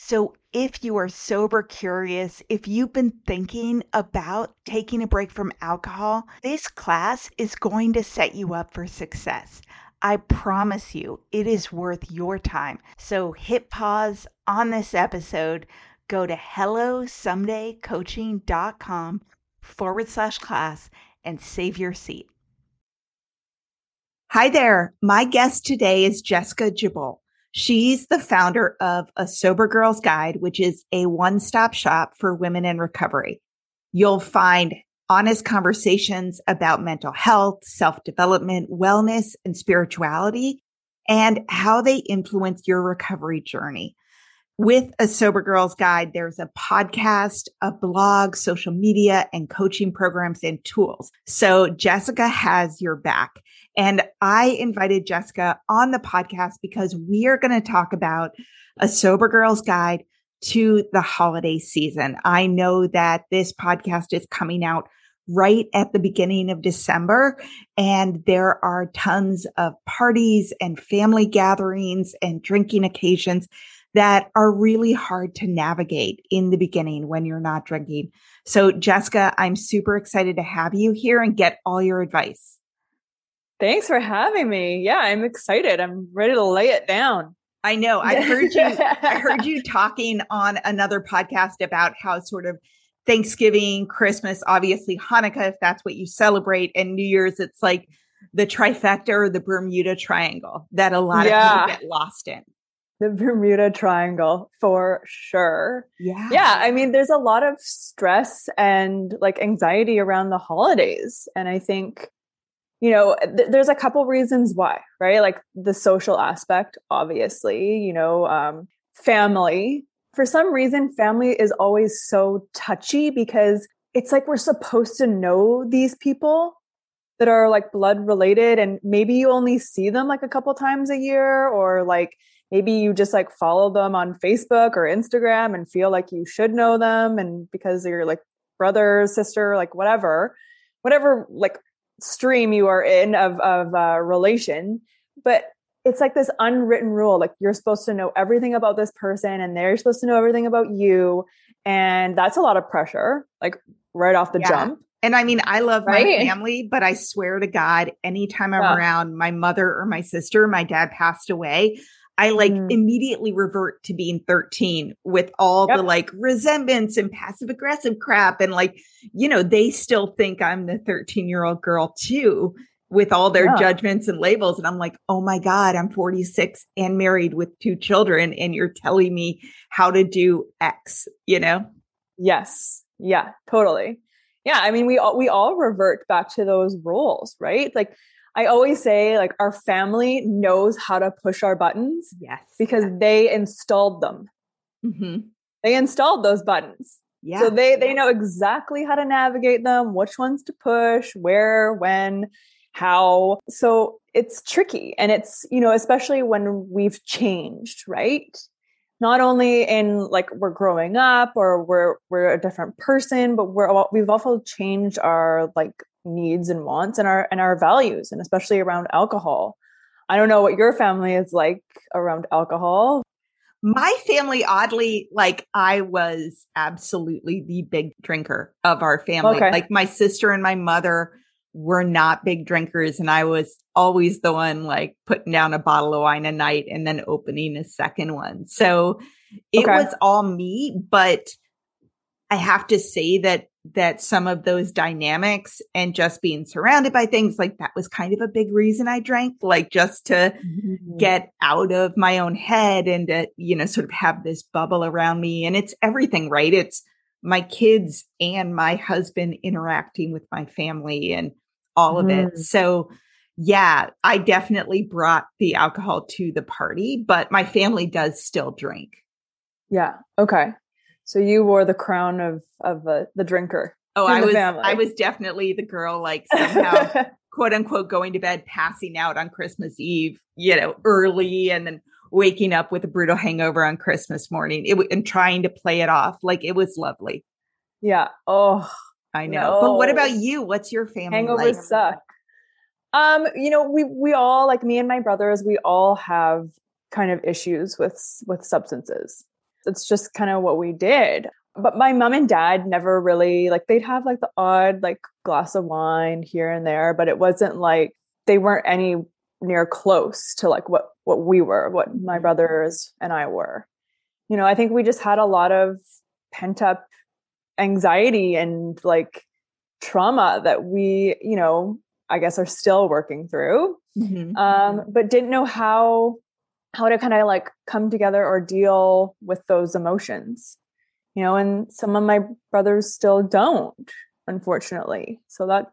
So, if you are sober curious, if you've been thinking about taking a break from alcohol, this class is going to set you up for success. I promise you, it is worth your time. So, hit pause on this episode, go to hellosomedaycoaching.com forward slash class and save your seat. Hi there. My guest today is Jessica Jeboult. She's the founder of A Sober Girls Guide, which is a one stop shop for women in recovery. You'll find honest conversations about mental health, self development, wellness, and spirituality, and how they influence your recovery journey with a sober girls guide there's a podcast a blog social media and coaching programs and tools so jessica has your back and i invited jessica on the podcast because we are going to talk about a sober girls guide to the holiday season i know that this podcast is coming out right at the beginning of December. And there are tons of parties and family gatherings and drinking occasions that are really hard to navigate in the beginning when you're not drinking. So, Jessica, I'm super excited to have you here and get all your advice. Thanks for having me. Yeah, I'm excited. I'm ready to lay it down. I know. I heard you I heard you talking on another podcast about how sort of Thanksgiving, Christmas, obviously Hanukkah if that's what you celebrate and New Year's it's like the trifecta or the Bermuda triangle that a lot yeah. of people get lost in the Bermuda Triangle for sure. Yeah. Yeah. I mean, there's a lot of stress and like anxiety around the holidays. And I think, you know, th- there's a couple reasons why, right? Like the social aspect, obviously, you know, um, family. For some reason, family is always so touchy because it's like we're supposed to know these people that are like blood related and maybe you only see them like a couple times a year or like maybe you just like follow them on Facebook or Instagram and feel like you should know them and because you're like brother, sister, like whatever, whatever like stream you are in of of uh, relation, but it's like this unwritten rule like you're supposed to know everything about this person and they're supposed to know everything about you and that's a lot of pressure like right off the yeah. jump And I mean, I love right? my family, but I swear to God, anytime I'm yeah. around my mother or my sister, my dad passed away. I like mm. immediately revert to being 13 with all yep. the like resentments and passive aggressive crap. And like, you know, they still think I'm the 13 year old girl too with all their yeah. judgments and labels. And I'm like, oh my God, I'm 46 and married with two children. And you're telling me how to do X, you know? Yes. Yeah, totally. Yeah. I mean, we all, we all revert back to those roles, right? Like, I always say like our family knows how to push our buttons. Yes. Because they installed them. Mm-hmm. They installed those buttons. Yeah. So they they know exactly how to navigate them, which ones to push, where, when, how. So it's tricky and it's, you know, especially when we've changed, right? Not only in like we're growing up or we're we're a different person, but we're we've also changed our like needs and wants and our and our values and especially around alcohol i don't know what your family is like around alcohol my family oddly like i was absolutely the big drinker of our family okay. like my sister and my mother were not big drinkers and i was always the one like putting down a bottle of wine a night and then opening a second one so it okay. was all me but i have to say that that some of those dynamics and just being surrounded by things like that was kind of a big reason I drank, like just to mm-hmm. get out of my own head and to, you know, sort of have this bubble around me. And it's everything, right? It's my kids and my husband interacting with my family and all of mm-hmm. it. So, yeah, I definitely brought the alcohol to the party, but my family does still drink. Yeah. Okay. So you wore the crown of of uh, the drinker. Oh, I was family. I was definitely the girl like somehow quote unquote going to bed passing out on Christmas Eve, you know, early and then waking up with a brutal hangover on Christmas morning. It and trying to play it off like it was lovely. Yeah. Oh, I know. No. But what about you? What's your family Hangovers like? suck. Um, you know, we we all like me and my brothers, we all have kind of issues with with substances. It's just kind of what we did. But my mom and dad never really like they'd have like the odd like glass of wine here and there, but it wasn't like they weren't any near close to like what what we were, what my mm-hmm. brothers and I were. You know, I think we just had a lot of pent up anxiety and like trauma that we, you know, I guess are still working through. Mm-hmm. Um, but didn't know how how to kind of like come together or deal with those emotions you know and some of my brothers still don't unfortunately so that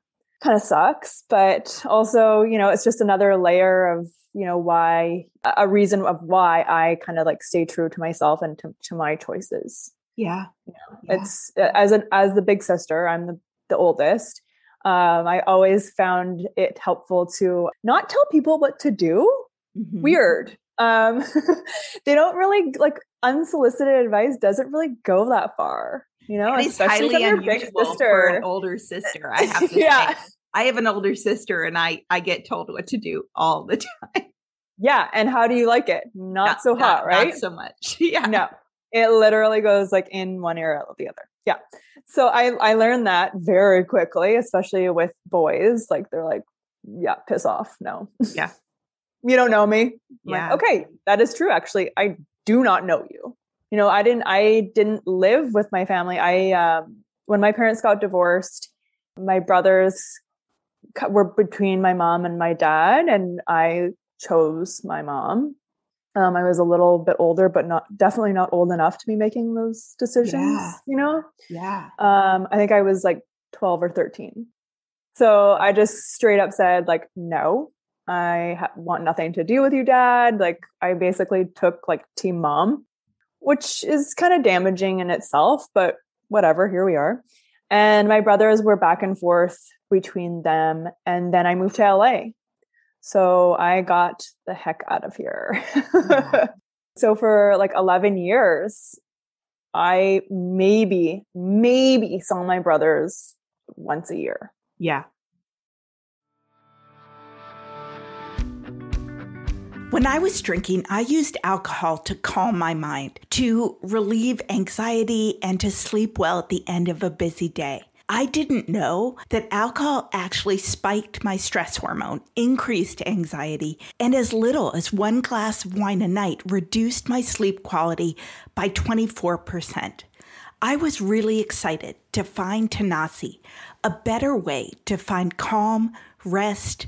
kind of sucks but also you know it's just another layer of you know why a reason of why i kind of like stay true to myself and to, to my choices yeah. You know, yeah. it's as an as the big sister i'm the, the oldest um, i always found it helpful to not tell people what to do mm-hmm. weird um they don't really like unsolicited advice doesn't really go that far you know it's highly unusual for an older sister i have to yeah. Say. i have an older sister and i i get told what to do all the time. Yeah and how do you like it? Not, not so hot not, right? not so much. Yeah. No. It literally goes like in one ear out the other. Yeah. So i i learned that very quickly especially with boys like they're like yeah piss off no. Yeah you don't know me. yeah. Like, okay, that is true. Actually, I do not know you. You know, I didn't, I didn't live with my family. I, um, when my parents got divorced, my brothers were between my mom and my dad, and I chose my mom. Um, I was a little bit older, but not definitely not old enough to be making those decisions. Yeah. You know? Yeah. Um, I think I was like 12 or 13. So I just straight up said, like, no, I ha- want nothing to do with you, dad. Like, I basically took like team mom, which is kind of damaging in itself, but whatever, here we are. And my brothers were back and forth between them. And then I moved to LA. So I got the heck out of here. Yeah. so for like 11 years, I maybe, maybe saw my brothers once a year. Yeah. When I was drinking, I used alcohol to calm my mind, to relieve anxiety, and to sleep well at the end of a busy day. I didn't know that alcohol actually spiked my stress hormone, increased anxiety, and as little as one glass of wine a night reduced my sleep quality by 24%. I was really excited to find Tanasi, a better way to find calm, rest,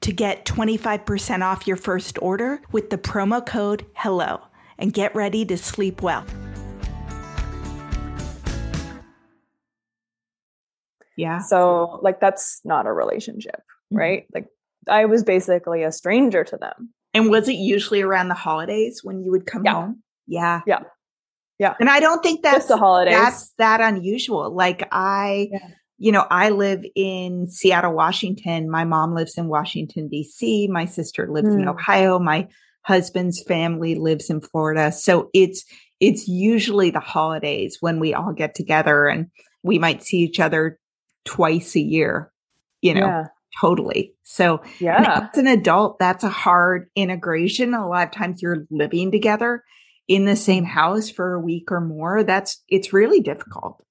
to get 25% off your first order with the promo code HELLO and get ready to sleep well. Yeah. So, like, that's not a relationship, mm-hmm. right? Like, I was basically a stranger to them. And was it usually around the holidays when you would come yeah. home? Yeah. Yeah. Yeah. And I don't think that's Just the holidays. That's that unusual. Like I yeah you know, I live in Seattle, Washington. My mom lives in Washington, D.C. My sister lives mm. in Ohio. My husband's family lives in Florida. So it's, it's usually the holidays when we all get together and we might see each other twice a year, you know, yeah. totally. So yeah, as an adult, that's a hard integration. A lot of times you're living together in the same house for a week or more. That's, it's really difficult.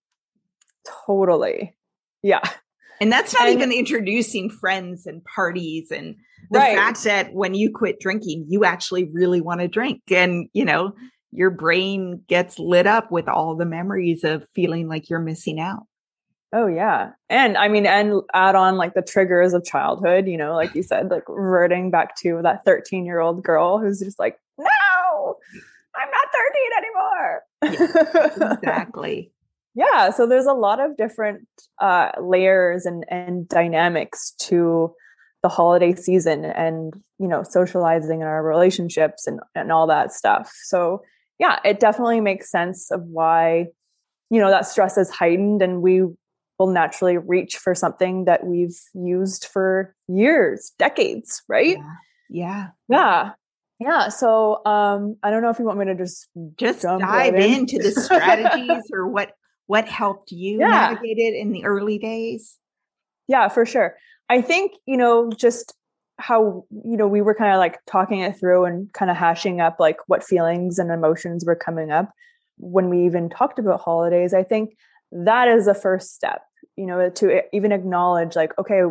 Totally. Yeah. And that's not and, even introducing friends and parties and the right. fact that when you quit drinking, you actually really want to drink. And, you know, your brain gets lit up with all the memories of feeling like you're missing out. Oh yeah. And I mean, and add on like the triggers of childhood, you know, like you said, like reverting back to that 13 year old girl who's just like, no, I'm not 13 anymore. Yeah, exactly yeah so there's a lot of different uh, layers and and dynamics to the holiday season and you know socializing in our relationships and and all that stuff so yeah it definitely makes sense of why you know that stress is heightened and we will naturally reach for something that we've used for years decades right yeah yeah, yeah. Yeah. So um I don't know if you want me to just just dive in. into the strategies or what what helped you yeah. navigate it in the early days? Yeah, for sure. I think, you know, just how, you know, we were kind of like talking it through and kind of hashing up like what feelings and emotions were coming up when we even talked about holidays. I think that is the first step, you know, to even acknowledge like, okay,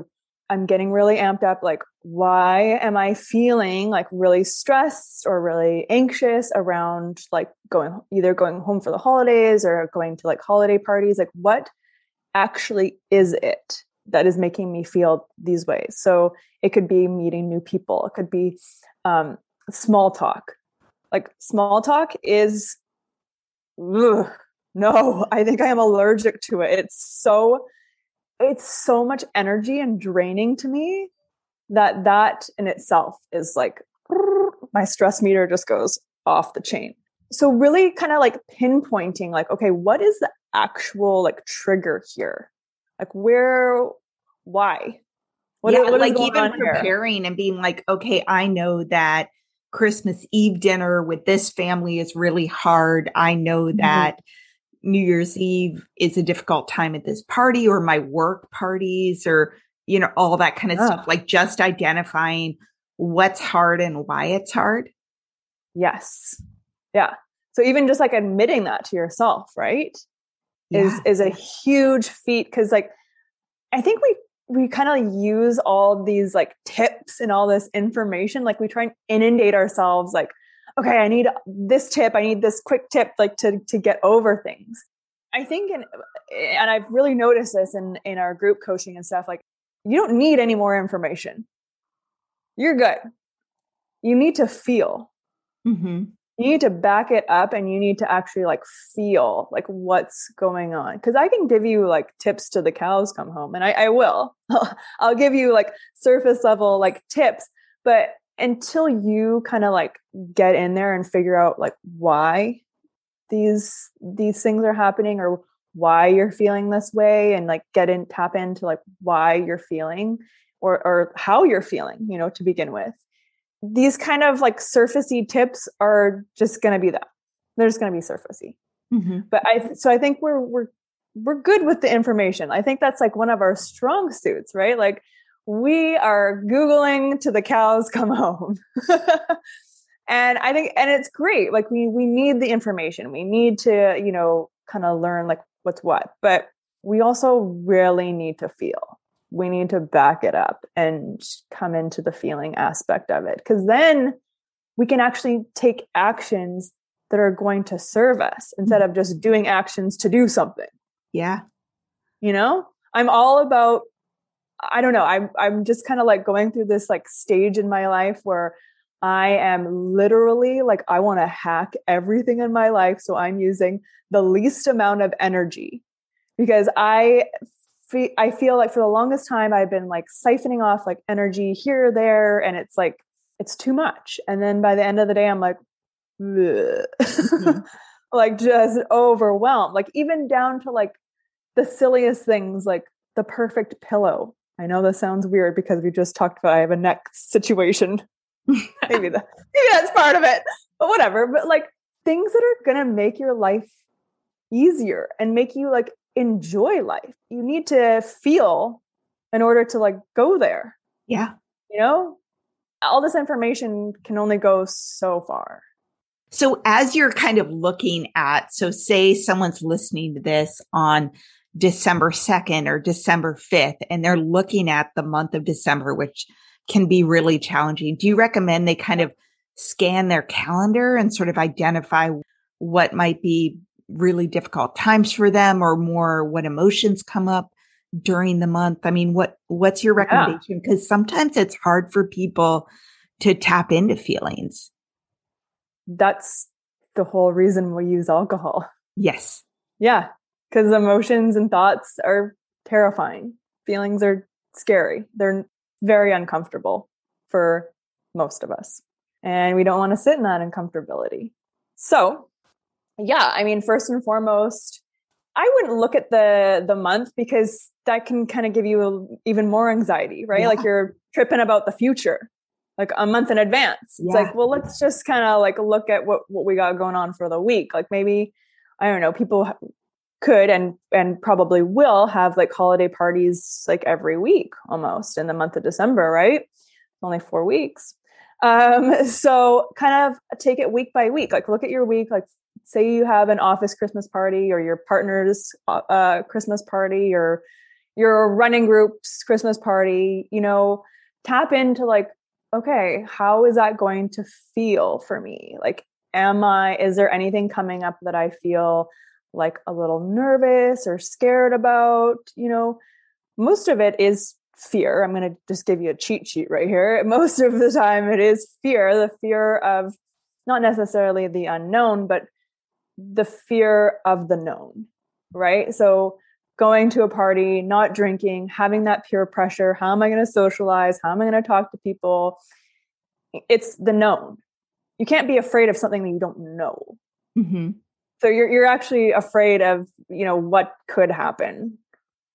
I'm getting really amped up. Like, why am I feeling like really stressed or really anxious around like going either going home for the holidays or going to like holiday parties? Like, what actually is it that is making me feel these ways? So it could be meeting new people, it could be um, small talk. Like, small talk is, ugh, no, I think I am allergic to it. It's so it's so much energy and draining to me that that in itself is like my stress meter just goes off the chain so really kind of like pinpointing like okay what is the actual like trigger here like where why what, yeah, what like even preparing here? and being like okay i know that christmas eve dinner with this family is really hard i know mm-hmm. New Year's Eve is a difficult time at this party or my work parties or, you know, all that kind of yeah. stuff. Like just identifying what's hard and why it's hard. Yes. Yeah. So even just like admitting that to yourself, right? Yeah. Is is a huge feat cuz like I think we we kind of use all these like tips and all this information like we try and inundate ourselves like okay, I need this tip, I need this quick tip like to to get over things. I think and and I've really noticed this in in our group coaching and stuff like you don't need any more information. You're good. You need to feel. Mm-hmm. you need to back it up and you need to actually like feel like what's going on because i can give you like tips to the cows come home and i, I will i'll give you like surface level like tips but until you kind of like get in there and figure out like why these these things are happening or why you're feeling this way and like get in tap into like why you're feeling or or how you're feeling you know to begin with. These kind of like surfacey tips are just going to be that. They're just going to be surfacey. Mm-hmm. but i so i think we're we're we're good with the information. I think that's like one of our strong suits right? Like we are googling to the cows come home. And i think and it's great like we we need the information. We need to you know kind of learn like what's what. But we also really need to feel. We need to back it up and come into the feeling aspect of it. Because then we can actually take actions that are going to serve us instead mm-hmm. of just doing actions to do something. Yeah. You know? I'm all about i don't know i'm i'm just kind of like going through this like stage in my life where i am literally like i want to hack everything in my life so i'm using the least amount of energy because i I feel like for the longest time I've been like siphoning off like energy here or there, and it's like it's too much. And then by the end of the day, I'm like, mm-hmm. like just overwhelmed. Like even down to like the silliest things, like the perfect pillow. I know this sounds weird because we just talked about I have a neck situation. maybe that maybe that's part of it, but whatever. But like things that are gonna make your life easier and make you like enjoy life. You need to feel in order to like go there. Yeah. You know, all this information can only go so far. So, as you're kind of looking at, so say someone's listening to this on December 2nd or December 5th, and they're looking at the month of December, which can be really challenging. Do you recommend they kind of scan their calendar and sort of identify what might be really difficult times for them or more what emotions come up during the month? I mean, what, what's your recommendation? Because yeah. sometimes it's hard for people to tap into feelings. That's the whole reason we use alcohol. Yes. Yeah. Because emotions and thoughts are terrifying. Feelings are scary. They're very uncomfortable for most of us. And we don't want to sit in that uncomfortability. So yeah, I mean, first and foremost, I wouldn't look at the the month because that can kind of give you a, even more anxiety, right? Yeah. Like you're tripping about the future, like a month in advance. Yeah. It's like, well, let's just kind of like look at what what we got going on for the week. Like maybe I don't know, people could and and probably will have like holiday parties like every week almost in the month of December, right? Only 4 weeks. Um so kind of take it week by week. Like look at your week like say you have an office Christmas party or your partner's uh, uh, Christmas party or your running group's Christmas party, you know, tap into like, okay, how is that going to feel for me? Like, am I, is there anything coming up that I feel like a little nervous or scared about? You know, most of it is fear. I'm going to just give you a cheat sheet right here. Most of the time, it is fear the fear of not necessarily the unknown, but the fear of the known, right? So going to a party, not drinking, having that peer pressure. How am I going to socialize? How am I going to talk to people? It's the known. You can't be afraid of something that you don't know. Mm-hmm. So you're you're actually afraid of you know what could happen,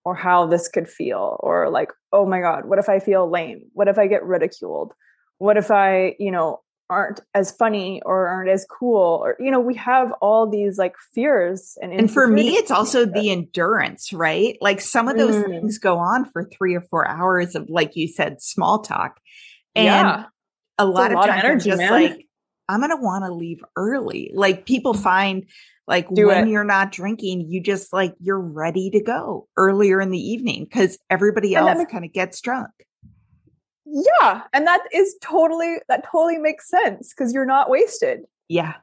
or how this could feel, or like oh my god, what if I feel lame? What if I get ridiculed? What if I you know aren't as funny or aren't as cool or you know we have all these like fears and and for me it's also the endurance right like some of those mm. things go on for three or four hours of like you said small talk and yeah. a lot, a of, lot of energy just man. like i'm gonna want to leave early. Like people mm. find like Do when it. you're not drinking you just like you're ready to go earlier in the evening because everybody else kind of gets drunk. Yeah and that is totally that totally makes sense because you're not wasted. Yeah.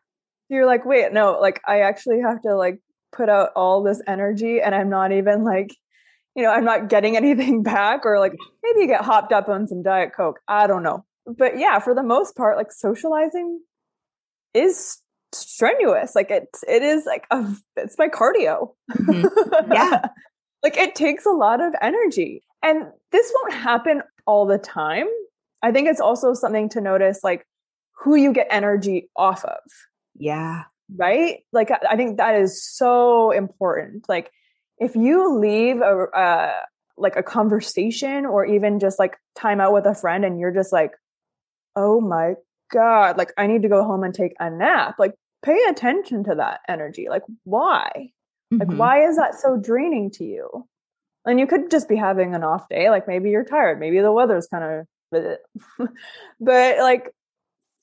You're like wait no like i actually have to like put out all this energy and i'm not even like you know i'm not getting anything back or like maybe you get hopped up on some diet coke i don't know. But yeah for the most part like socializing is strenuous. Like it's it is like a it's my cardio. Mm-hmm. Yeah. like it takes a lot of energy. And this won't happen all the time. I think it's also something to notice like who you get energy off of. Yeah. Right? Like I think that is so important. Like if you leave a uh, like a conversation or even just like time out with a friend and you're just like, "Oh my god, like I need to go home and take a nap." Like pay attention to that energy. Like why? Mm-hmm. Like why is that so draining to you? And you could just be having an off day, like maybe you're tired, maybe the weather's kind of but like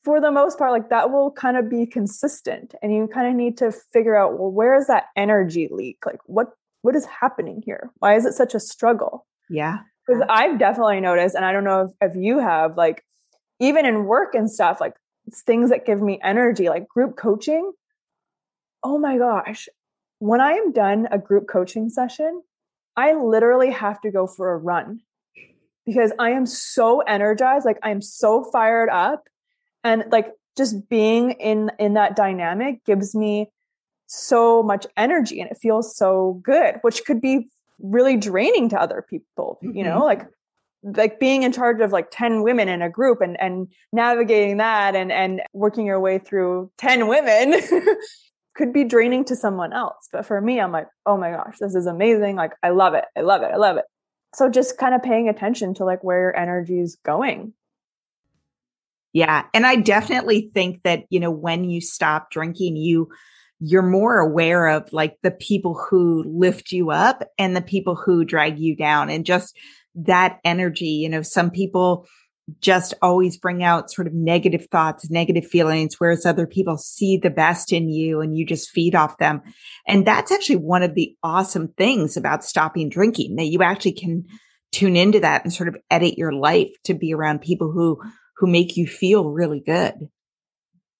for the most part like that will kind of be consistent and you kind of need to figure out well where is that energy leak like what what is happening here why is it such a struggle yeah because i've definitely noticed and i don't know if, if you have like even in work and stuff like it's things that give me energy like group coaching. Oh my gosh. When i am done a group coaching session i literally have to go for a run because I am so energized, like I'm so fired up. And like just being in in that dynamic gives me so much energy and it feels so good, which could be really draining to other people, you know, mm-hmm. like like being in charge of like 10 women in a group and and navigating that and and working your way through 10 women could be draining to someone else. But for me i'm like oh my gosh this is amazing. Like i love it. I love it. I love it. So just kind of paying attention to like where your energy is going. Yeah and i definitely think that you know when you stop drinking you you're more aware of like the people who lift you up and the people who drag you down and just that energy you know some people just always bring out sort of negative thoughts, negative feelings, whereas other people see the best in you and you just feed off them. And that's actually one of the awesome things about stopping drinking that you actually can tune into that and sort of edit your life to be around people who, who make you feel really good.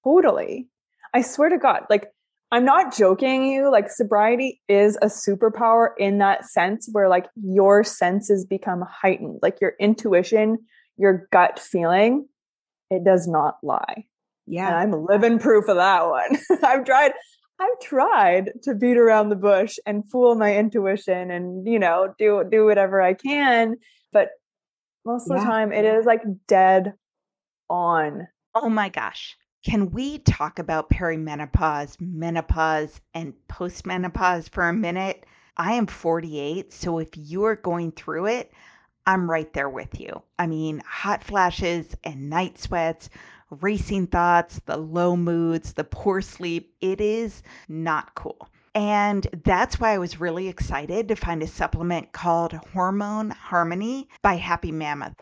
Totally. I swear to God, like, I'm not joking you, like sobriety is a superpower in that sense where like your senses become heightened, like your intuition your gut feeling, it does not lie. Yeah. And I'm living proof of that one. I've tried I've tried to beat around the bush and fool my intuition and, you know, do do whatever I can, but most of yeah. the time it is like dead on. Oh my gosh. Can we talk about perimenopause, menopause, and postmenopause for a minute? I am 48, so if you're going through it, I'm right there with you. I mean, hot flashes and night sweats, racing thoughts, the low moods, the poor sleep, it is not cool. And that's why I was really excited to find a supplement called Hormone Harmony by Happy Mammoth.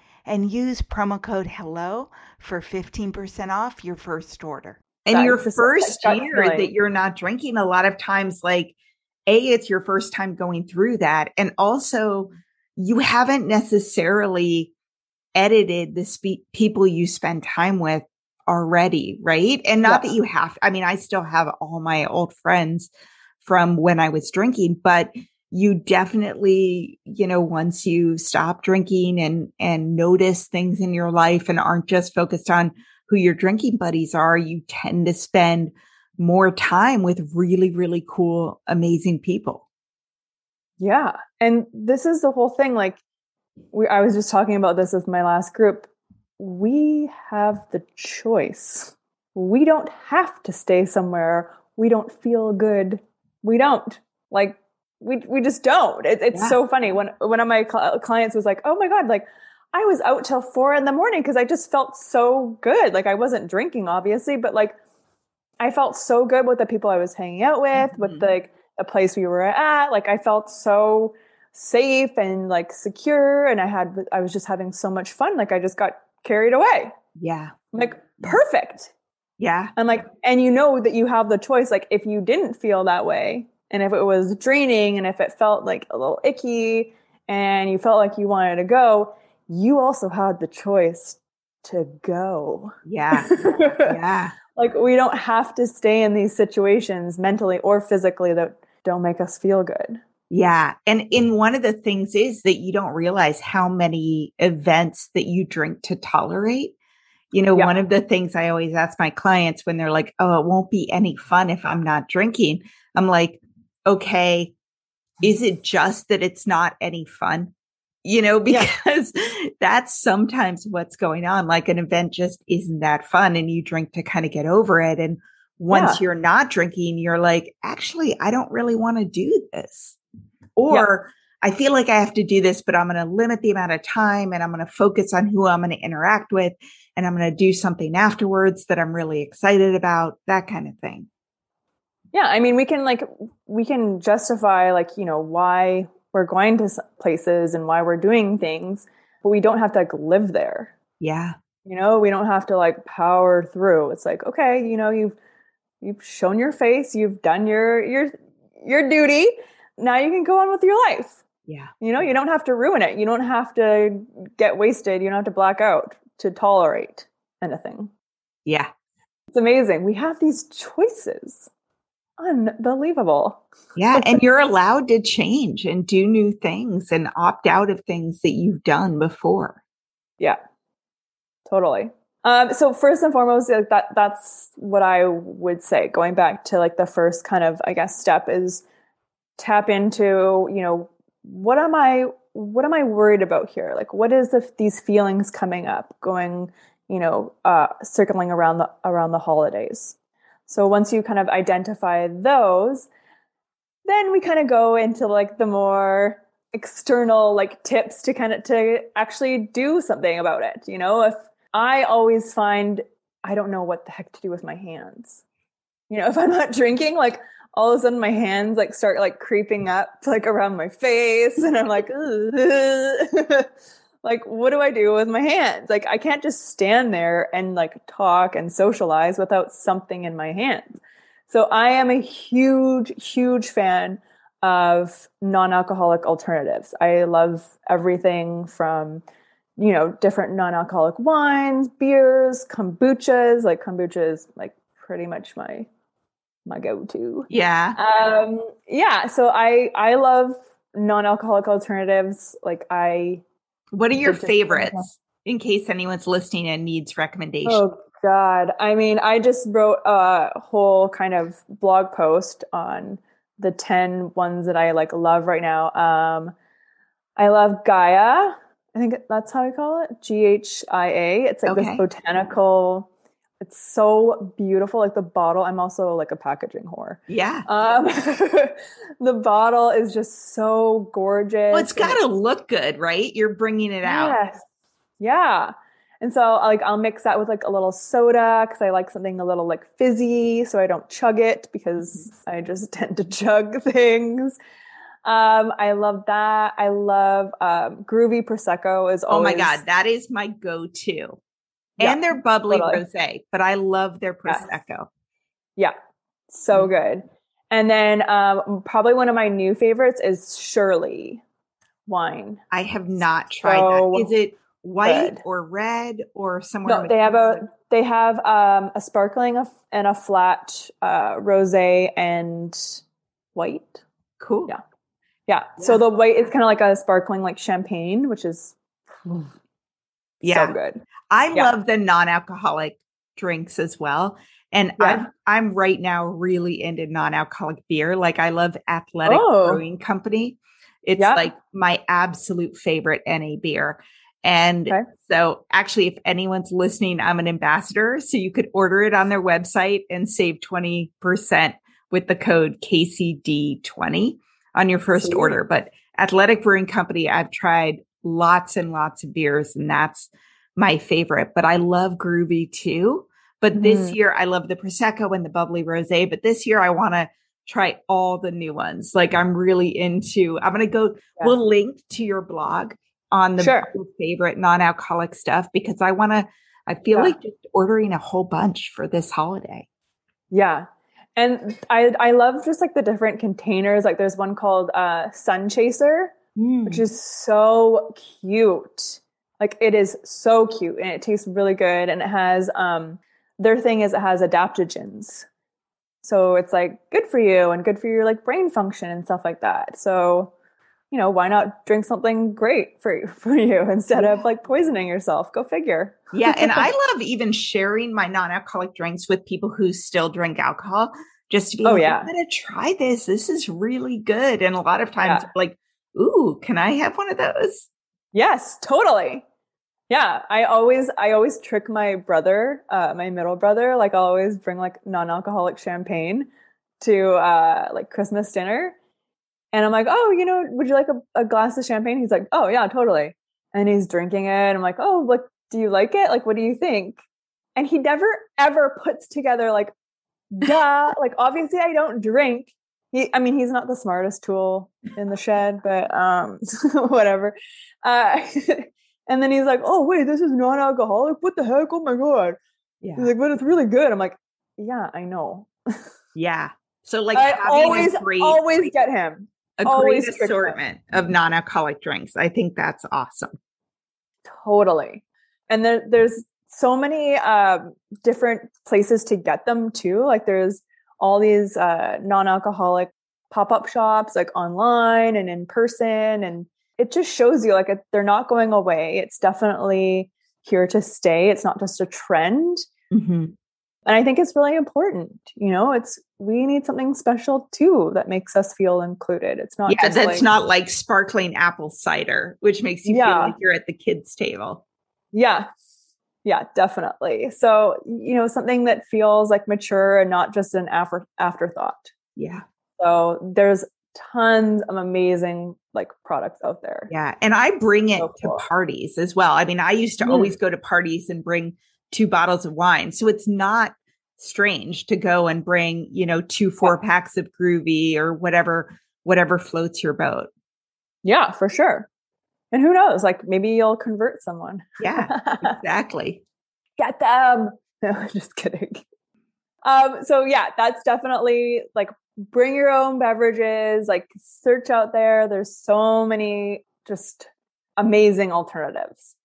and use promo code HELLO for 15% off your first order. And that your first year that you're not drinking, a lot of times, like, A, it's your first time going through that. And also, you haven't necessarily edited the spe- people you spend time with already, right? And not yeah. that you have, I mean, I still have all my old friends from when I was drinking, but you definitely, you know, once you stop drinking and, and notice things in your life and aren't just focused on who your drinking buddies are, you tend to spend more time with really, really cool, amazing people. Yeah. And this is the whole thing. Like we, I was just talking about this with my last group. We have the choice. We don't have to stay somewhere we don't feel good. We don't. Like we we just don't. It, it's yeah. so funny when one of my cl- clients was like, "Oh my god, like I was out till four in the morning because I just felt so good. Like I wasn't drinking, obviously, but like I felt so good with the people I was hanging out with, mm-hmm. with like the place we were at. Like I felt so safe and like secure, and I had I was just having so much fun. Like I just got carried away. Yeah, like perfect. Yeah, I'm like, and you know that you have the choice. Like if you didn't feel that way, and if it was draining, and if it felt like a little icky, and you felt like you wanted to go you also had the choice to go. Yeah. yeah. like we don't have to stay in these situations mentally or physically that don't make us feel good. Yeah. And in one of the things is that you don't realize how many events that you drink to tolerate. You know, yeah. one of the things I always ask my clients when they're like, Oh, it won't be any fun if I'm not drinking. I'm like, okay, is it just that it's not any fun? you know, because yeah. that's sometimes what's going on. Like an event just isn't that fun and you drink to kind of get over it. And once yeah. you're not drinking, you're like, actually, I don't really want to do this. Or yeah. I feel like I have to do this, but I'm going to limit the amount of time and I'm going to focus on who I'm going to interact with. And I'm going to do something afterwards that I'm really excited about, that kind of thing. Yeah. I mean, we can like, we can justify like, you know, why we're going to places and why we're doing things, but we don't have to like live there. Yeah. You know, we don't have to like power through. It's like, okay, you know, you've you've shown your face, you've done your your your duty. Now you can go on with your life. Yeah. You know, you don't have to ruin it. You don't have to get wasted. You don't have to black out to tolerate anything. Yeah. It's amazing. We have these choices unbelievable. yeah. And you're allowed to change and do new things and opt out of things that you've done before. Yeah, totally. Um, so first and foremost, like that that's what I would say. Going back to like the first kind of, I guess, step is tap into, you know, what am I what am I worried about here? Like what is the, these feelings coming up, going, you know, uh, circling around the around the holidays? So once you kind of identify those, then we kind of go into like the more external like tips to kind of to actually do something about it. You know, if I always find I don't know what the heck to do with my hands. You know, if I'm not drinking, like all of a sudden my hands like start like creeping up like around my face and I'm like like what do i do with my hands? Like i can't just stand there and like talk and socialize without something in my hands. So i am a huge huge fan of non-alcoholic alternatives. I love everything from you know different non-alcoholic wines beers kombuchas. Like kombucha is like pretty much my my go-to. Yeah. Um yeah so i i love non-alcoholic alternatives. Like i what are your favorites in case anyone's listening and needs recommendations? Oh God. I mean, I just wrote a whole kind of blog post on the 10 ones that I like love right now. Um, I love Gaia. I think that's how I call it. G H I A. It's like okay. this botanical it's so beautiful. Like the bottle, I'm also like a packaging whore. Yeah. Um, the bottle is just so gorgeous. Well, it's got to look good, right? You're bringing it out. Yes. Yeah. And so like I'll mix that with like a little soda because I like something a little like fizzy, so I don't chug it because mm-hmm. I just tend to chug things. Um, I love that. I love um, Grüvi prosecco. Is always- oh my god, that is my go-to yeah, and their bubbly totally. rosé, but I love their prosecco. Yes. Yeah, so mm-hmm. good. And then um, probably one of my new favorites is Surely wine. I have not tried so that. Is it white good. or red or somewhere? No, they have a they have um, a sparkling and a flat uh, rosé and white. Cool. Yeah. yeah. yeah. So the white is kind of like a sparkling like champagne, which is yeah. so good. I yeah. love the non-alcoholic drinks as well. And yeah. I'm I'm right now really into non-alcoholic beer. Like I love Athletic oh. Brewing Company. It's yeah. like my absolute favorite NA beer. And okay. so actually if anyone's listening, I'm an ambassador. So you could order it on their website and save 20% with the code KCD20. on your first Sweet. order. But Athletic Brewing Company, I've tried lots and lots of beers, and that's my favorite. But I love Grüvi too. But mm. this year, I love the Prosecco and the bubbly rose. But this year, I want to try all the new ones. Like I'm really into, I'm going to go, yeah. we'll link to your blog on the sure. favorite non-alcoholic stuff because I want to, I feel yeah. like just ordering a whole bunch for this holiday. Yeah. And I I love just like the different containers. Like there's one called uh Sun Chaser, mm. which is so cute. Like it is so cute and it tastes really good. And it has um their thing is it has adaptogens. So it's like good for you and good for your like brain function and stuff like that. So, you know, why not drink something great for you, for you instead of like poisoning yourself? Go figure. yeah, and I love even sharing my non-alcoholic drinks with people who still drink alcohol just to be oh, like, yeah. I'm gonna try this. This is really good. And a lot of times yeah. like, ooh, can I have one of those? Yes, totally. Yeah, I always I always trick my brother, uh, my middle brother. Like I'll always bring like non-alcoholic champagne to uh, like Christmas dinner, and I'm like, oh, you know, would you like a, a glass of champagne? He's like, oh yeah, totally. And he's drinking it. I'm like, oh, like, do you like it? Like, what do you think? And he never ever puts together like, duh. like obviously I don't drink. He, I mean, he's not the smartest tool in the shed, but um, whatever. Uh, And then he's like, "Oh wait, this is non-alcoholic. What the heck? Oh my god!" Yeah. He's like, "But it's really good." I'm like, "Yeah, I know." yeah. So like, I always great, always get him a always great assortment of non-alcoholic drinks. I think that's awesome. Totally. And there, there's so many uh, different places to get them too. Like there's all these uh, non-alcoholic pop-up shops, like online and in person, and it just shows you like they're not going away. It's definitely here to stay. It's not just a trend. Mm-hmm. And I think it's really important. You know, it's we need something special too that makes us feel included. It's not yeah, that's like, not like sparkling apple cider, which makes you yeah. feel like you're at the kids' table. Yeah. Yeah, definitely. So, you know, something that feels like mature and not just an after afterthought. Yeah. So there's tons of amazing like products out there. Yeah. And I bring it so cool. to parties as well. I mean, I used to mm. always go to parties and bring two bottles of wine. So it's not strange to go and bring, you know, two four packs of Grüvi or whatever, whatever floats your boat. Yeah, for sure. And who knows? Like maybe you'll convert someone. Yeah, exactly. Get them. No, just kidding. Um, so yeah, that's definitely like bring your own beverages, like search out there. There's so many just amazing alternatives.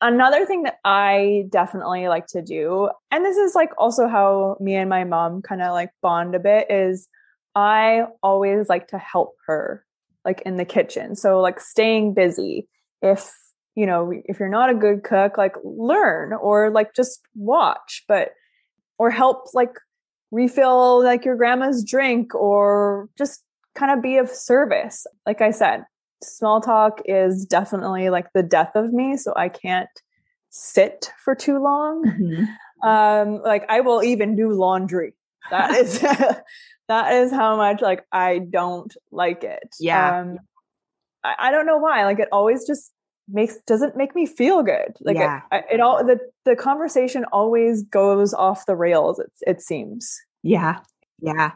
Another thing that I definitely like to do, and this is like also how me and my mom kind of like bond a bit, is I always like to help her like in the kitchen. So like staying busy. If you know, if you're not a good cook, like learn or like just watch, but or help like refill like your grandma's drink or just kind of be of service. Like I said, small talk is definitely like the death of me. So I can't sit for too long. Mm-hmm. Um, like I will even do laundry. That is that is how much like I don't like it. Yeah. Um, I, I don't know why. Like it always just makes doesn't make me feel good. Like yeah. it, it all the the conversation always goes off the rails. It it seems. Yeah, yeah.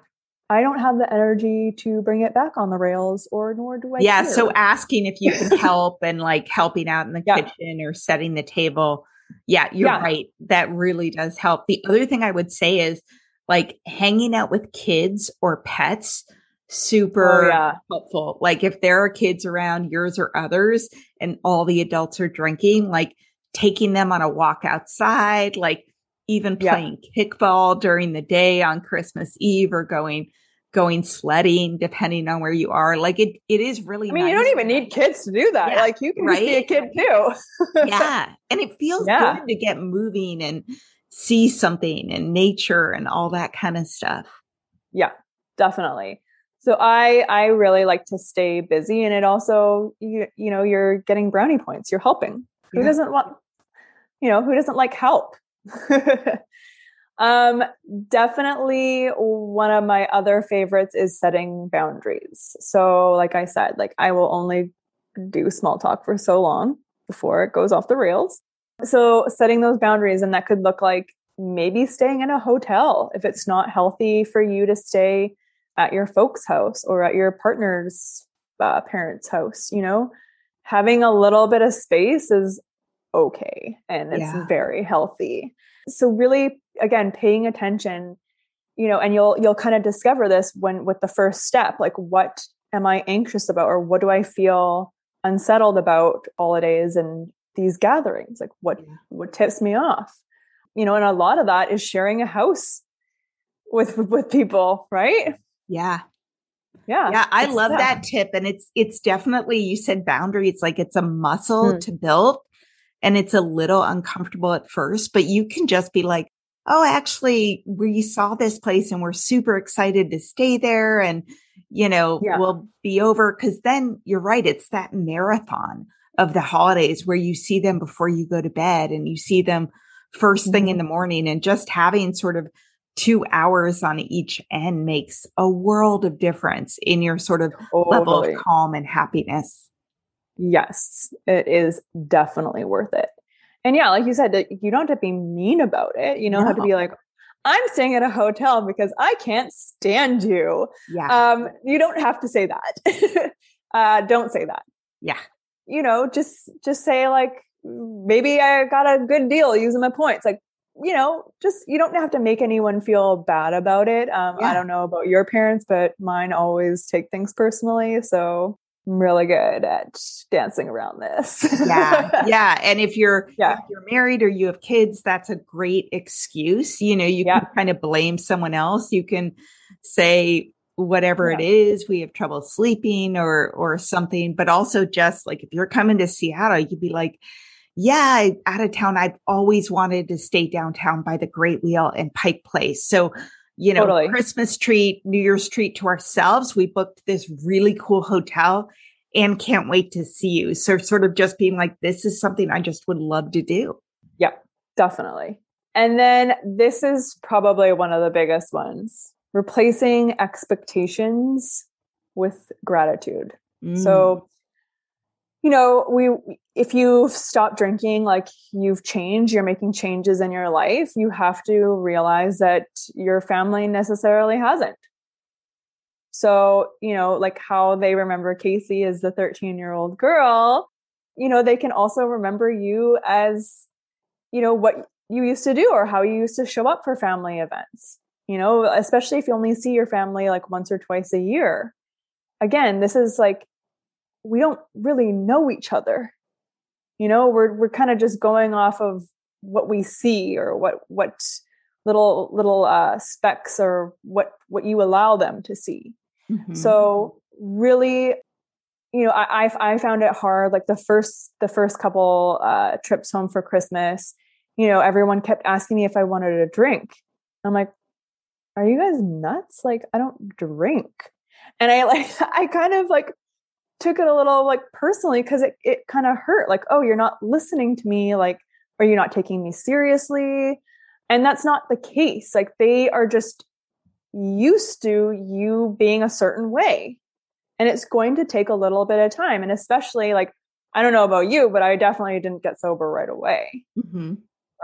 I don't have the energy to bring it back on the rails, or nor do I. Yeah. Care. So asking if you can help and like helping out in the yeah. kitchen or setting the table. Yeah, you're yeah. right. That really does help. The other thing I would say is like hanging out with kids or pets super oh, yeah. helpful. Like if there are kids around yours or others and all the adults are drinking, like taking them on a walk outside, like even playing yeah. kickball during the day on Christmas Eve or going going sledding depending on where you are like it it is really I mean nice you don't even need kids to do that yeah, like you can right? be a kid too yeah and it feels good to get moving and see something and nature and all that kind of stuff yeah definitely so i i really like to stay busy and it also you, you know you're getting brownie points you're helping who doesn't want you know who doesn't like help Um, definitely one of my other favorites is setting boundaries. So, like I said, like I will only do small talk for so long before it goes off the rails. So, setting those boundaries, and that could look like maybe staying in a hotel if it's not healthy for you to stay at your folks' house or at your partner's uh, parents' house, you know, having a little bit of space is okay and it's yeah. very healthy. So really again paying attention, you know, and you'll you'll kind of discover this when with the first step, like what am I anxious about or what do I feel unsettled about holidays and these gatherings? Like what yeah. what tips me off? You know, and a lot of that is sharing a house with with people, right? Yeah. Yeah. Yeah. I love that. that tip. And it's, it's definitely, you said boundary. It's like it's a muscle mm. to build and it's a little uncomfortable at first, but you can just be like, Oh, actually, we saw this place and we're super excited to stay there. And, you know, yeah. we'll be over. Cause then you're right. It's that marathon of the holidays where you see them before you go to bed and you see them first thing mm-hmm. in the morning and just having sort of two hours on each end makes a world of difference in your sort of totally. level of calm and happiness. Yes, it is definitely worth it. And yeah, like you said, you don't have to be mean about it. You don't no. have to be like, I'm staying at a hotel because I can't stand you. Yeah. Um, you don't have to say that. uh, don't say that. Yeah. You know, just just say like maybe I got a good deal using my points. Like you know, just you don't have to make anyone feel bad about it. Um, yeah. I don't know about your parents, but mine always take things personally. So I'm really good at dancing around this. yeah. Yeah. And if you're yeah. If you're married or you have kids, that's a great excuse. You know, you yeah. can kind of blame someone else. You can say whatever yeah. it is, we have trouble sleeping or or something, but also just like if you're coming to Seattle, you'd be like, yeah, out of town, I've always wanted to stay downtown by the Great Wheel and Pike Place. So, you know, totally. Christmas treat, New Year's treat to ourselves. We booked this really cool hotel and can't wait to see you. So, sort of just being like, this is something I just would love to do. Yeah, definitely. And then this is probably one of the biggest ones replacing expectations with gratitude. Mm. So, you know, we if you've stopped drinking, like you've changed, you're making changes in your life, you have to realize that your family necessarily hasn't. So, you know, like how they remember Casey as the 13 year old girl, you know, they can also remember you as, you know, what you used to do or how you used to show up for family events, you know, especially if you only see your family like once or twice a year. Again, this is like we don't really know each other. You know, we're we're kind of just going off of what we see or what what little little uh, specks or what what you allow them to see. Mm-hmm. So really, you know, I, I I found it hard. Like the first the first couple uh, trips home for Christmas, you know, everyone kept asking me if I wanted a drink. I'm like, are you guys nuts? Like, I don't drink. And I like I kind of like took it a little like personally because it, it kind of hurt like oh you're not listening to me like are you not taking me seriously? And that's not the case like they are just used to you being a certain way and it's going to take a little bit of time and especially like i don't know about you but i definitely didn't get sober right away. Mm-hmm.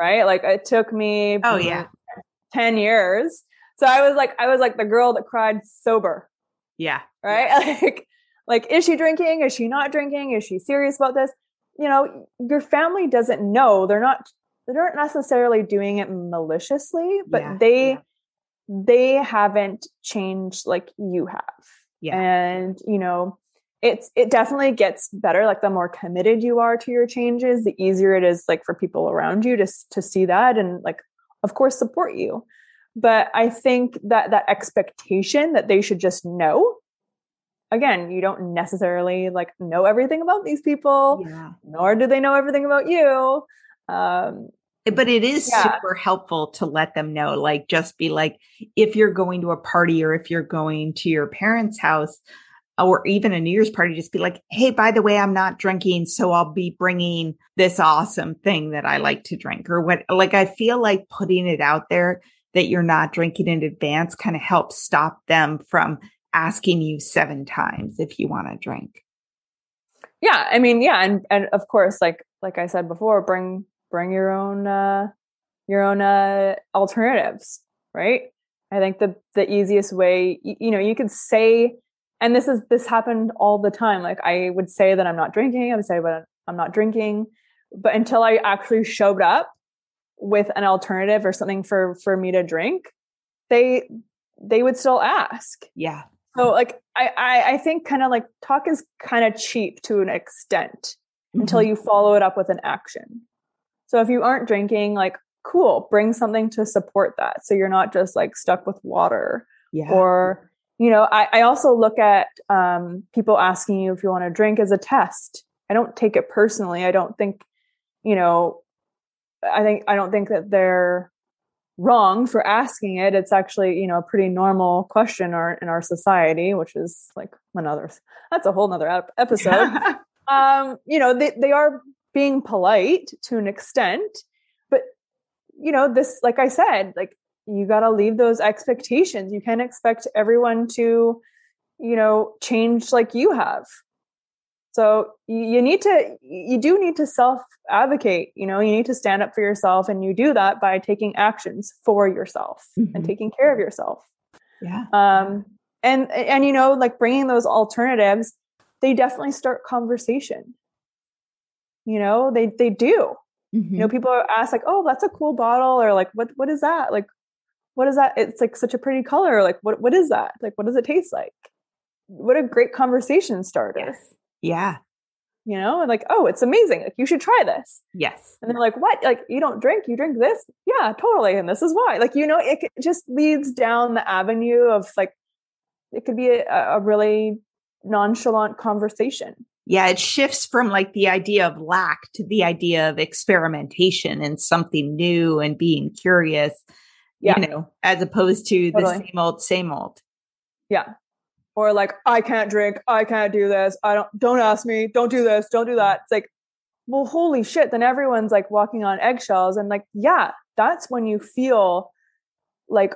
right? Like it took me oh yeah. 10 years. So i was like i was like the girl that cried sober. Yeah. Right? Yeah. like like, is she drinking? Is she not drinking? Is she serious about this? You know, your family doesn't know. They're not they're not necessarily doing it maliciously, but yeah, they yeah. they haven't changed like you have. Yeah. And, you know, it's it definitely gets better like the more committed you are to your changes the easier it is like for people around you to to see that and like of course support you but i think that that expectation that they should just know again, you don't necessarily like know everything about these people, yeah. nor do they know everything about you. Um, eh, but it is yeah. super helpful to let them know, like, just be like, if you're going to a party or if you're going to your parents' house or even a New Year's party, just be like, hey, by the way, I'm not drinking. So I'll be bringing this awesome thing that I like to drink or what. Like, I feel like putting it out there that you're not drinking in advance kind of helps stop them from asking you seven times if you want to drink. Yeah, I mean, yeah, and and of course, like like I said before, bring bring your own uh your own uh alternatives, right? I think the the easiest way, you, you know, you could say, and this is this happened all the time. Like I would say that I'm not drinking. I would say, but I'm not drinking. But until I actually showed up with an alternative or something for for me to drink, they they would still ask. Yeah. So like I I, I think kind of like talk is kind of cheap to an extent mm-hmm. until you follow it up with an action. So if you aren't drinking, like cool, bring something to support that. So you're not just like stuck with water. Yeah. Or, you know, I, I also look at um, people asking you if you want to drink as a test. I don't take it personally. I don't think, you know, I think I don't think that they're wrong for asking it. It's actually, you know, a pretty normal question our, in our society, which is like another, that's a whole nother episode. um, you know, they, they are being polite to an extent, but you know, this, like I said, like you got to leave those expectations. You can't expect everyone to, you know, change like you have. So you need to, you do need to self advocate. You know, you need to stand up for yourself, and you do that by taking actions for yourself mm-hmm. and taking care of yourself. Yeah. Um. And and you know, like bringing those alternatives, they definitely start conversation. You know, they they do. Mm-hmm. You know, people ask like, "Oh, that's a cool bottle," or like, "What what is that?" Like, what is that? It's like such a pretty color. Like, what what is that? Like, what does it taste like? What a great conversation starter. Yes. Yeah. You know, and like, oh, it's amazing. Like, you should try this. Yes. And they're like, what? Like, you don't drink, you drink this? Yeah, totally. And this is why. Like, you know, it just leads down the avenue of like, it could be a, a really nonchalant conversation. Yeah, it shifts from like the idea of lack to the idea of experimentation and something new and being curious, yeah. you know, as opposed to totally. the same old, same old. Yeah or like i can't drink i can't do this i don't don't ask me don't do this don't do that. It's like well holy shit then everyone's like walking on eggshells and like yeah that's when you feel like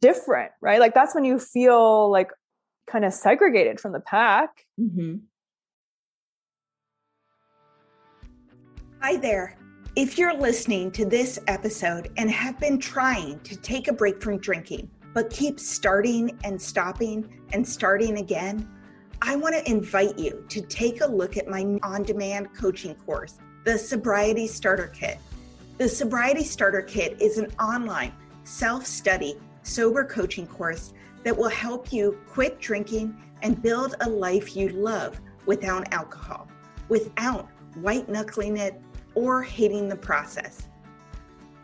different right? Like that's when you feel like kind of segregated from the pack. Mm-hmm. hi there. If you're listening to this episode and have been trying to take a break from drinking but keep starting and stopping and starting again, I want to invite you to take a look at my on demand coaching course, the Sobriety Starter Kit. The Sobriety Starter Kit is an online self study sober coaching course that will help you quit drinking and build a life you love without alcohol, without white knuckling it or hating the process.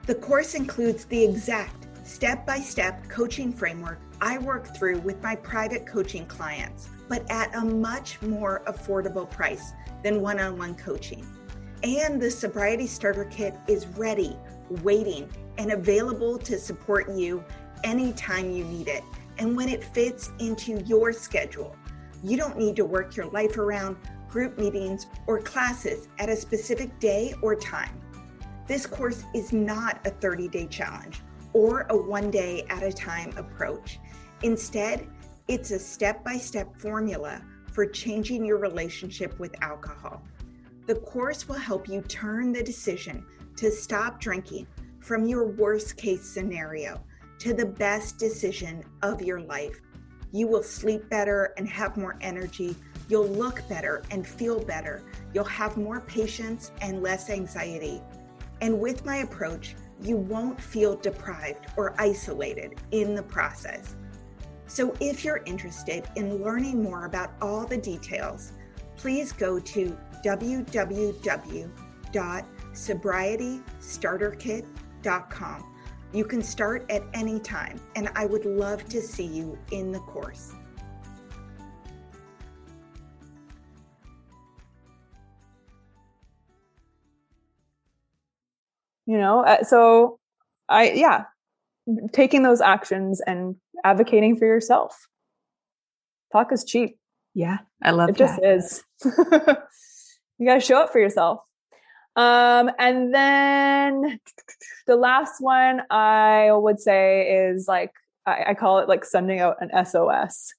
The course includes the exact step by step coaching framework I work through with my private coaching clients, but at a much more affordable price than one on one coaching. And the Sobriety Starter Kit is ready, waiting, and available to support you anytime you need it and when it fits into your schedule. You don't need to work your life around group meetings or classes at a specific day or time. This course is not a 30 day challenge or a one day at a time approach. Instead, it's a step by step formula for changing your relationship with alcohol. The course will help you turn the decision to stop drinking from your worst case scenario to the best decision of your life. You will sleep better and have more energy. You'll look better and feel better. You'll have more patience and less anxiety. And with my approach, you won't feel deprived or isolated in the process. So, if you're interested in learning more about all the details, please go to www.sobrietystarterkit.com. You can start at any time, and I would love to see you in the course. You know uh, so i yeah taking those actions and advocating for yourself talk is cheap yeah i love it that. just is you got to show up for yourself Um, and then the last one I would say is like I, I call it like sending out an SOS.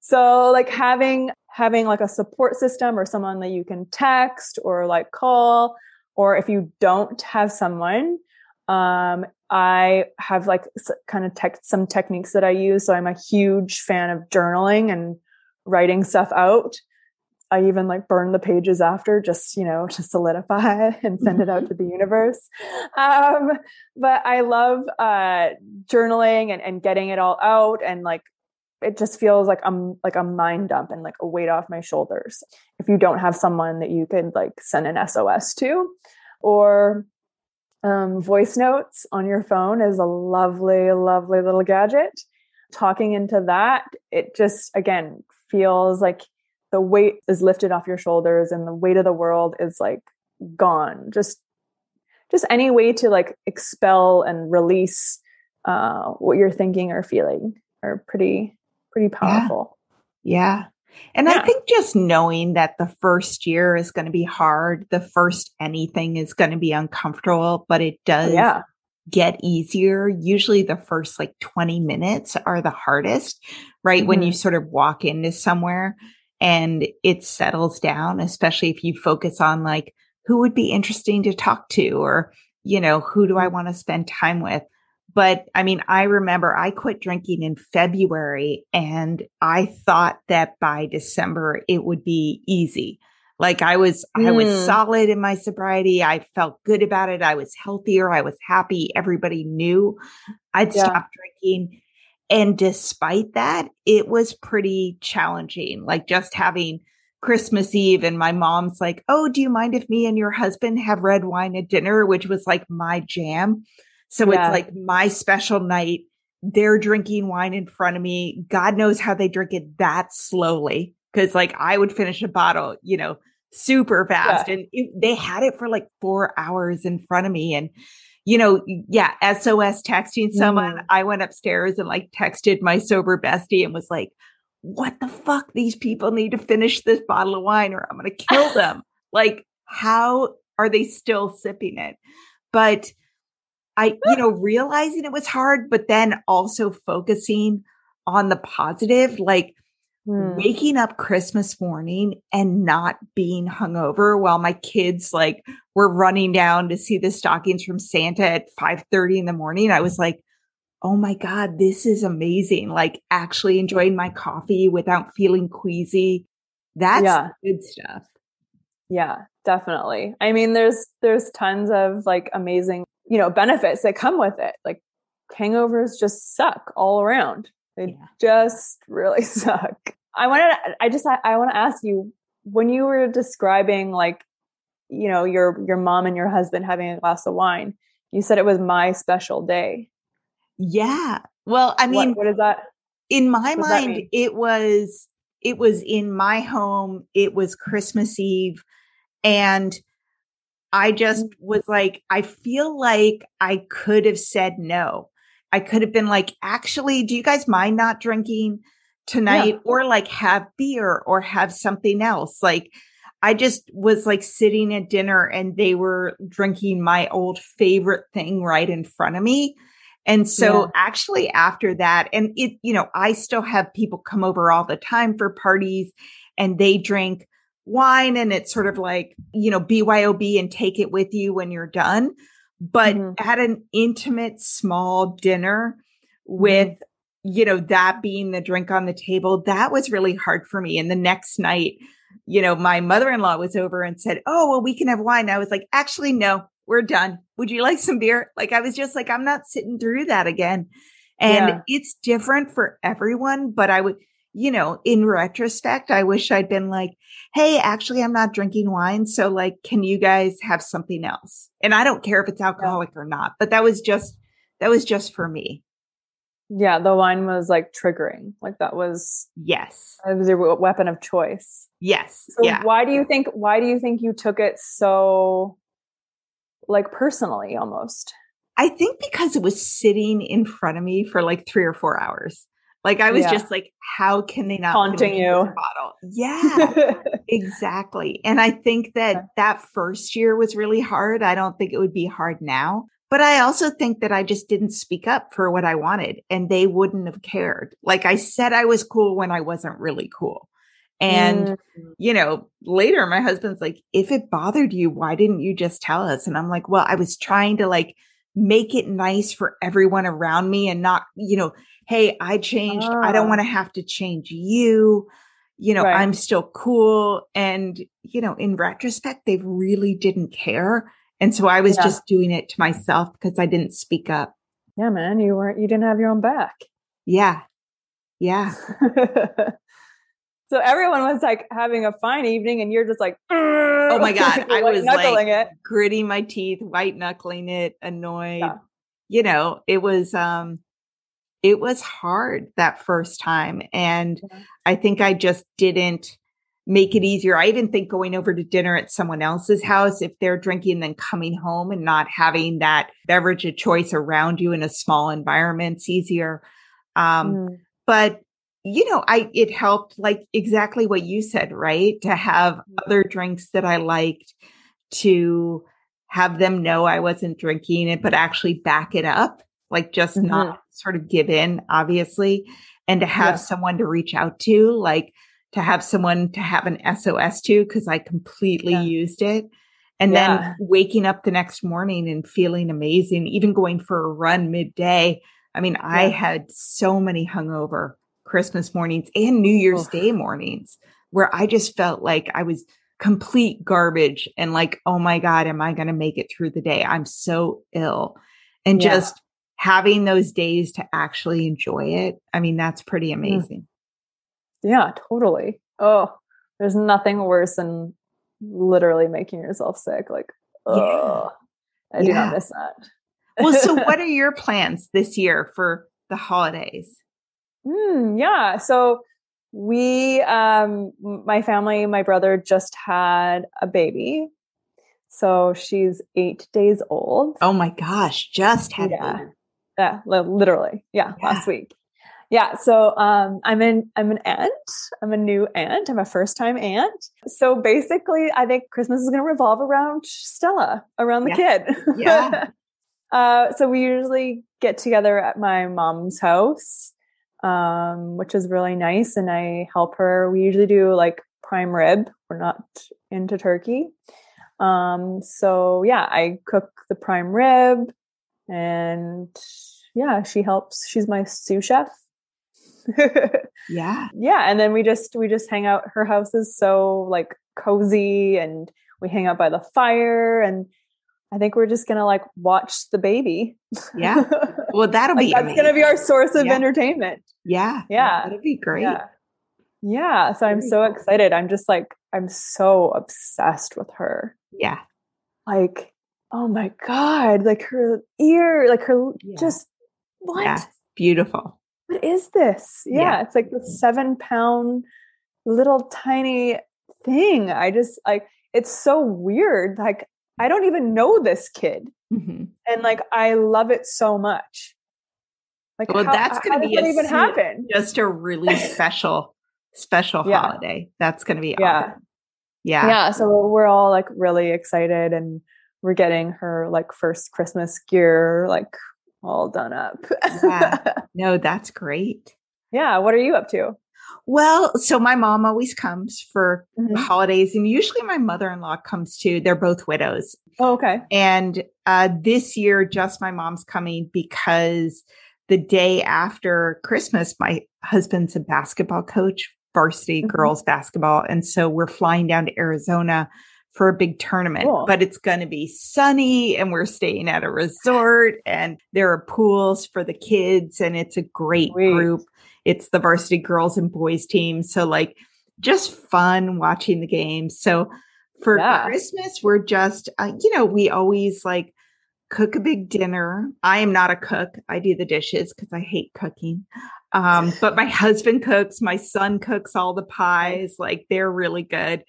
So like having having like a support system or someone that you can text or like call, or if you don't have someone, um, I have like kind of tech, some techniques that I use. So I'm a huge fan of journaling and writing stuff out. I even like burn the pages after just, you know, to solidify and send it out to the universe. Um, but I love uh, journaling and, and getting it all out and like it just feels like I'm like a mind dump and like a weight off my shoulders. If you don't have someone that you could like send an SOS to, or um, voice notes on your phone is a lovely, lovely little gadget. Talking into that, it just again feels like the weight is lifted off your shoulders and the weight of the world is like gone. Just just any way to like expel and release uh, what you're thinking or feeling are pretty pretty powerful. Yeah. yeah. And yeah. I think just knowing that the first year is going to be hard, the first anything is going to be uncomfortable, but it does yeah. get easier. Usually the first like 20 minutes are the hardest, right? Mm-hmm. When you mm-hmm. sort of walk into somewhere and it settles down, especially if you focus on like who would be interesting to talk to or, you know, who do I mm-hmm. want to spend time with? But I mean, I remember I quit drinking in February and I thought that by December it would be easy. Like I was, mm. I was hmm. solid in my sobriety. I felt good about it. I was healthier. I was happy. Everybody knew I'd yeah. stopped drinking. And despite that, it was pretty challenging. Like just having Christmas Eve and my mom's like, Oh, do you mind if me and your husband have red wine at dinner? Which was like my jam. So yeah. it's like my special night. They're drinking wine in front of me. God knows how they drink it that slowly. Cause like I would finish a bottle, you know, super fast. Yeah. And it, they had it for like four hours in front of me. And, you know, yeah, SOS texting someone. Mm. I went upstairs and like texted my sober bestie and was like, what the fuck? These people need to finish this bottle of wine or I'm going to kill them. like, how are they still sipping it? But I, you know, realizing it was hard, but then also focusing on the positive, like hmm. waking up Christmas morning and not being hungover while my kids like were running down to see the stockings from Santa at 5 30 in the morning. I was like, oh my God, this is amazing. Like actually enjoying my coffee without feeling queasy. That's yeah. good stuff. Yeah, definitely. I mean, there's there's tons of like amazing you know, benefits that come with it. Like hangovers just suck all around. They yeah. just really suck. I wanted to, I just I, I want to ask you when you were describing like you know your your mom and your husband having a glass of wine, you said it was my special day. Yeah. Well, I mean, what, what is that? In my mind, it was it was in my home. It was Christmas Eve, and I just mm. was like, I feel like I could have said no. I could have been like, actually, do you guys mind not drinking tonight yeah. or like have beer or have something else? Like, I just was like sitting at dinner and they were drinking my old favorite thing right in front of me. And so yeah. actually after that, and it, you know, I still have people come over all the time for parties and they drink wine and it's sort of like, you know, BYOB and take it with you when you're done. But mm-hmm. at an intimate small dinner with, mm-hmm. you know, that being the drink on the table, that was really hard for me. And the next night, you know, my mother in law was over and said, Oh, well, we can have wine. I was like, actually, no, we're done. Would you like some beer? Like, I was just like, I'm not sitting through that again. And yeah. it's different for everyone, but I would, you know, in retrospect, I wish I'd been like, Hey, actually, I'm not drinking wine. So like, can you guys have something else? And I don't care if it's alcoholic yeah. or not, but that was just, that was just for me. Yeah. The wine was like triggering. Like that was, yes, it was your weapon of choice. Yes. So yeah. why do you think, why do you think you took it so like personally almost? I think because it was sitting in front of me for like three or four hours. Like I was yeah. just like, how can they not haunting you? Bottle? Yeah, exactly. And I think that that first year was really hard. I don't think it would be hard now. But I also think that I just didn't speak up for what I wanted and they wouldn't have cared. Like I said, I was cool when I wasn't really cool. And, mm. you know, later my husband's like, if it bothered you, why didn't you just tell us? And I'm like, well, I was trying to like make it nice for everyone around me and not, you know, hey, I changed. Oh. I don't ah. want to have to change you. You know, right. I'm still cool. And, you know, in retrospect, they really didn't care. And so I was yeah. just doing it to myself because I didn't speak up. Yeah, man, you weren't, you didn't have your own back. Yeah. Yeah. so everyone was like having a fine evening and you're just like, oh my God. I was like it. gritting my teeth, white knuckling it, annoyed. Yeah. You know, it was, um, it was hard that first time. And yeah. I think I just didn't make it easier. I even think going over to dinner at someone else's house, if they're drinking, then coming home and not having that beverage of choice around you in a small environment's easier. Um, mm. But you know, I it helped like exactly what you said, right? To have mm. other drinks that I liked, to have them know I wasn't drinking it, but actually back it up, like just mm-hmm. not sort of give in, obviously, and to have yeah. someone to reach out to, like to have someone to have an SOS to because I completely yeah. used it. And yeah. then waking up the next morning and feeling amazing, even going for a run midday. I mean, yeah. I had so many hungover Christmas mornings and New Year's Oof. Day mornings where I just felt like I was complete garbage and like, oh my God, am I going to make it through the day? I'm so ill. And just having those days to actually enjoy it. I mean, that's pretty mm. amazing. Yeah, totally. Oh, there's nothing worse than literally making yourself sick. Like, oh, yeah. I do yeah. not miss that. well, so what are your plans this year for the holidays? Mm, yeah. So we, um, my family, my brother just had a baby. So she's eight days old. Oh my gosh, just had yeah. Yeah, literally. Yeah, yeah, last week. Yeah so um, i'm an i'm an aunt. I'm a new aunt. I'm a first time aunt. So basically i think christmas is going to revolve around stella around the yeah. kid. Yeah. Uh, so we usually get together at my mom's house um, which is really nice and i help her. We usually do like prime rib. We're not into turkey. Um, so yeah i cook the prime rib and yeah she helps she's my sous chef yeah. Yeah. And then we just we just hang out. Her house is so like cozy and we hang out by the fire and I think we're just gonna like watch the baby. Yeah. Well, that'll like, be that's gonna be our source of yeah. entertainment. Yeah. Yeah. That'll be great. Yeah. yeah. So I'm so cool. excited. I'm just like I'm so obsessed with her. Yeah. Like, oh my God, like her ear, like her yeah. just what? Yeah. Beautiful what is this? Yeah, yeah. it's like the seven pound little tiny thing. I just like it's so weird. Like I don't even know this kid, mm-hmm. and like I love it so much. Like, well, how, that's going to be a, even happen? Just a really special, special yeah. holiday. That's going to be yeah, awesome. yeah, yeah. So we're all like really excited, and we're getting her like first Christmas gear, like all done up. yeah. No, that's great. Yeah. What are you up to? Well, so my mom always comes for mm-hmm. holidays, and usually my mother in law comes too. They're both widows. Oh, okay. And uh, this year, just my mom's coming because the day after Christmas, my husband's a basketball coach, varsity mm-hmm. girls basketball. And so we're flying down to Arizona for a big tournament, cool. but it's going to be sunny and we're staying at a resort and there are pools for the kids and it's a great Sweet. group. It's the varsity girls and boys team. So like just fun watching the games. So for yeah. Christmas, we're just, uh, you know, we always like cook a big dinner. I am not a cook. I do the dishes because I hate cooking. Um, but my husband cooks, my son cooks all the pies. Like they're really good.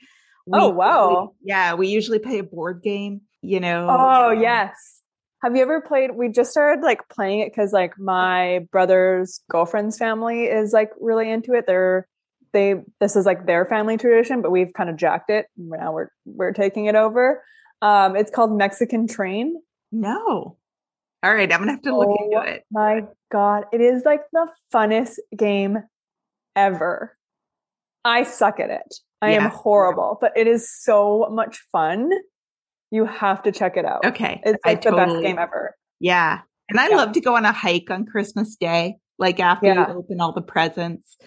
We, oh wow! We, yeah, we usually play a board game. You know. Oh yes. Have you ever played? We just started like playing it because like my brother's girlfriend's family is like really into it. They're they this is like their family tradition, but we've kind of jacked it. Now we're we're taking it over. Um, it's called Mexican Train. No. All right, I'm gonna have to look Oh into it. My God, it is like the funnest game ever. I suck at it. I Yeah. am horrible, but it is so much fun. You have to check it out. Okay. It's I like the best game ever. Yeah. And I Yeah. love to go on a hike on Christmas Day, like after Yeah. you open all the presents.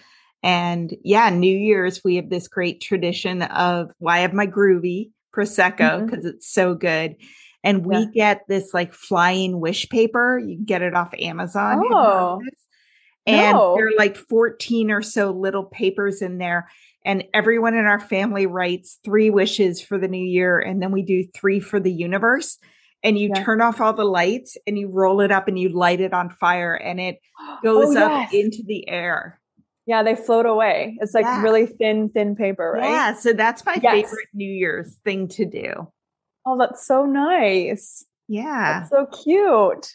And yeah, New Year's, we have this great tradition of why I have my Grüvi Prosecco mm-hmm. because it's so good. And we Yeah. get this like flying wish paper. You can get it off Amazon. Have you heard of Oh. And No. there are like 14 or so little papers in there. And everyone in our family writes three wishes for the new year. And then we do three for the universe. And you Yeah. turn off all the lights and you roll it up and you light it on fire and it goes Oh, up yes. into the air. Yeah, they float away. It's like Yeah. really thin, thin paper, right? Yeah. So that's my Yes. favorite New Year's thing to do. Oh, that's so nice. Yeah. That's so cute.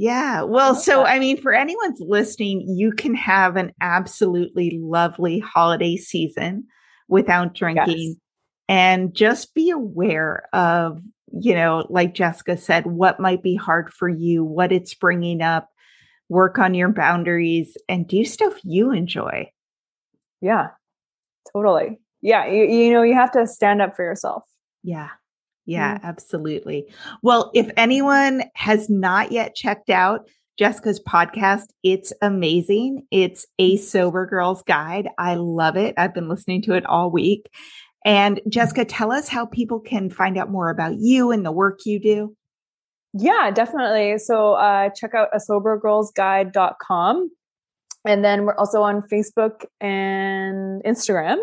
Yeah. Well, love so that. I mean, for anyone's listening, you can have an absolutely lovely holiday season without drinking and just be aware of, you know, like Jessica said, what might be hard for you, what it's bringing up, work on your boundaries and do stuff you enjoy. Yeah, totally. Yeah, you, you know, you have to stand up for yourself. Yeah. Yeah, mm-hmm. absolutely. Well, if anyone has not yet checked out Jessica's podcast, it's amazing. It's a mm-hmm. sober girl's guide. I love it. I've been listening to it all week. And mm-hmm. Jessica, tell us how people can find out more about you and the work you do. Yeah, definitely. So uh, check out a sobergirlsguide.com. And then we're also on Facebook and Instagram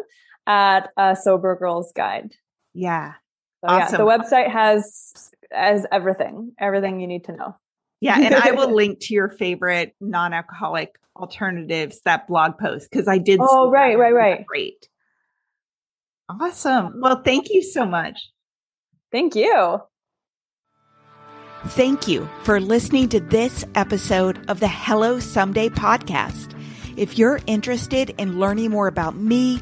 at a sober girls guide. Yeah. So yeah, the website has has everything, everything you need to know. Yeah. And I will link to your favorite non alcoholic alternatives, that blog post, because I did. Oh, see that. right, right, right. Great. Awesome. Well, thank you so much. Thank you. Thank you for listening to this episode of the Hello Someday podcast. If you're interested in learning more about me,